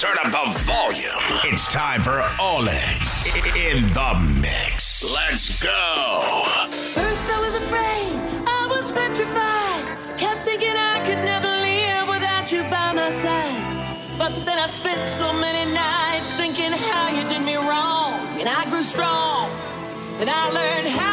Turn up the volume. It's time for Olex in the mix. Let's go. First I was afraid, I was petrified. Kept thinking I could never live without you by my side. But then I spent so many nights thinking how you did me wrong. And I grew strong. And I learned how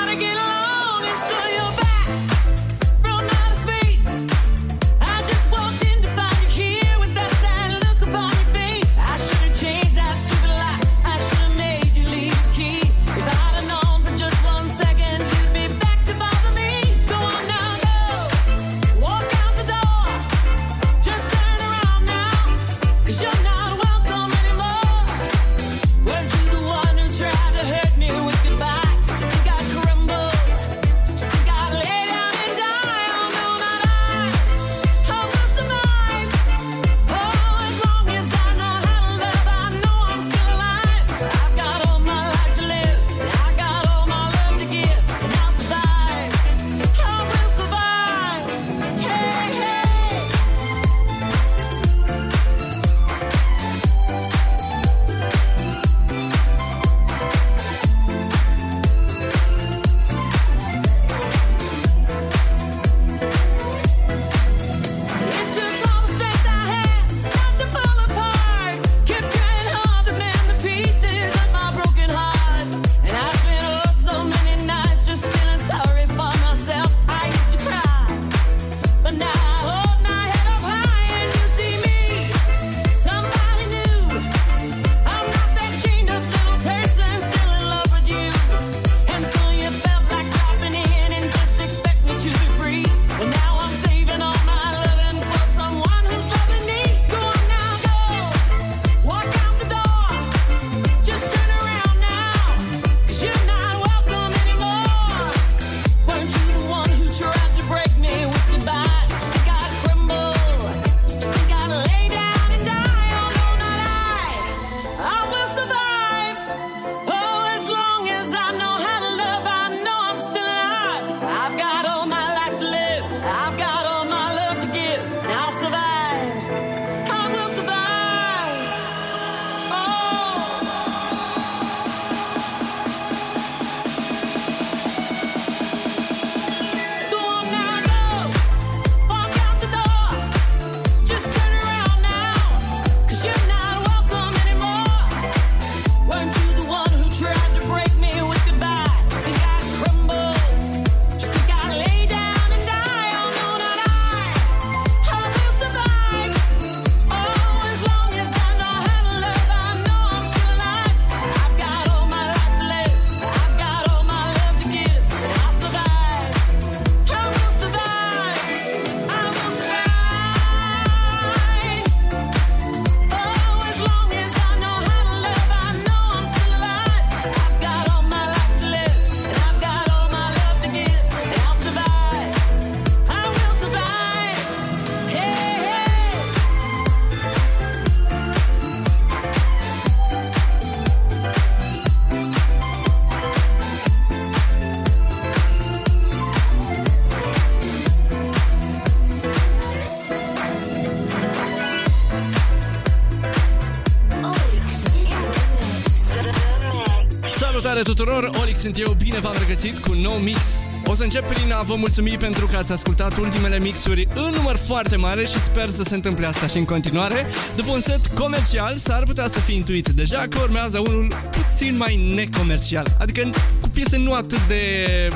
tuturor, Olix sunt eu, bine v-am regăsit cu un nou mix. O să încep prin a vă mulțumi pentru că ați ascultat ultimele mixuri în număr foarte mare și sper să se întâmple asta și în continuare. După un set comercial, s-ar putea să fi intuit deja că urmează unul puțin mai necomercial, adică cu piese nu atât de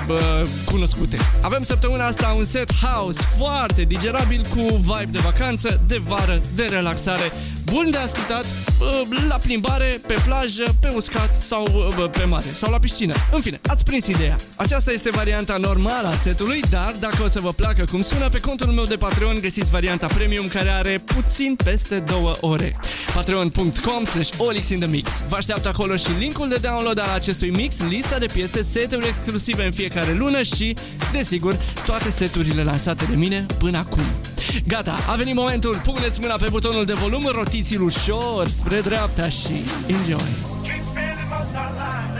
bă, cunoscute. Avem săptămâna asta un set house foarte digerabil cu vibe de vacanță, de vară, de relaxare, bun de ascultat bă, la plimbare, pe plajă, pe uscat sau bă, pe mare sau la piscină. În fine, ați prins ideea. Aceasta este varianta normală a setului, dar dacă o să vă placă cum sună, pe contul meu de Patreon găsiți varianta premium care are puțin peste două ore. patreon.com slash Olix in the Mix. Vă așteaptă acolo și linkul de download al acestui mix, lista de piese, seturi exclusive în fiecare lună și, desigur, toate seturile lansate de mine până acum. Gata, a venit momentul, puneți mâna pe butonul de volum, rotiți-l ușor spre dreapta și enjoy! Keep spending most our life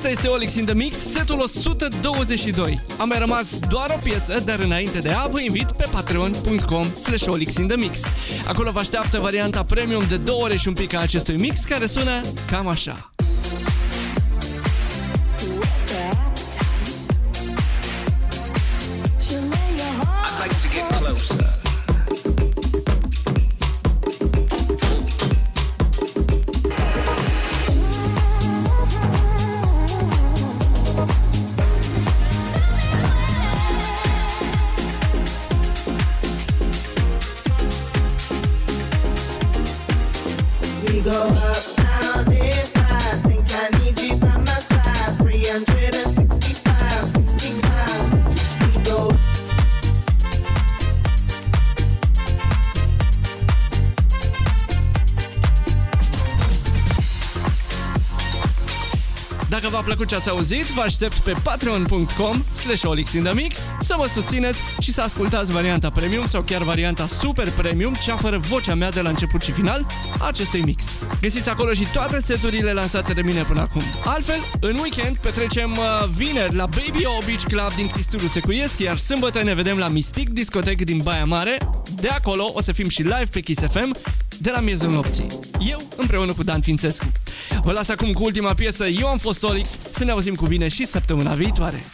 Asta este Olix in the Mix, setul 122. A mai rămas doar o piesă, dar înainte de a vă invit pe patreon.com slash Olix in the Mix. Acolo vă așteaptă varianta premium de două ore și un pic a acestui mix care sună cam așa. Plăcut ce ați auzit, vă aștept pe patreon.com slash olixindamix să mă susțineți și să ascultați varianta premium sau chiar varianta super premium, cea fără vocea mea de la început și final a acestui mix. Găsiți acolo și toate seturile lansate de mine până acum. Altfel, în weekend petrecem uh, vineri la Baby O Beach Club din Cristuru Secuiesc, iar sâmbătă ne vedem la Mystic Discotec din Baia Mare. De acolo o să fim și live pe Kiss FM de la miezul nopții. Eu împreună cu Dan Fințescu. Vă las acum cu ultima piesă. Eu am fost Olix. Să ne auzim cu bine și săptămâna viitoare.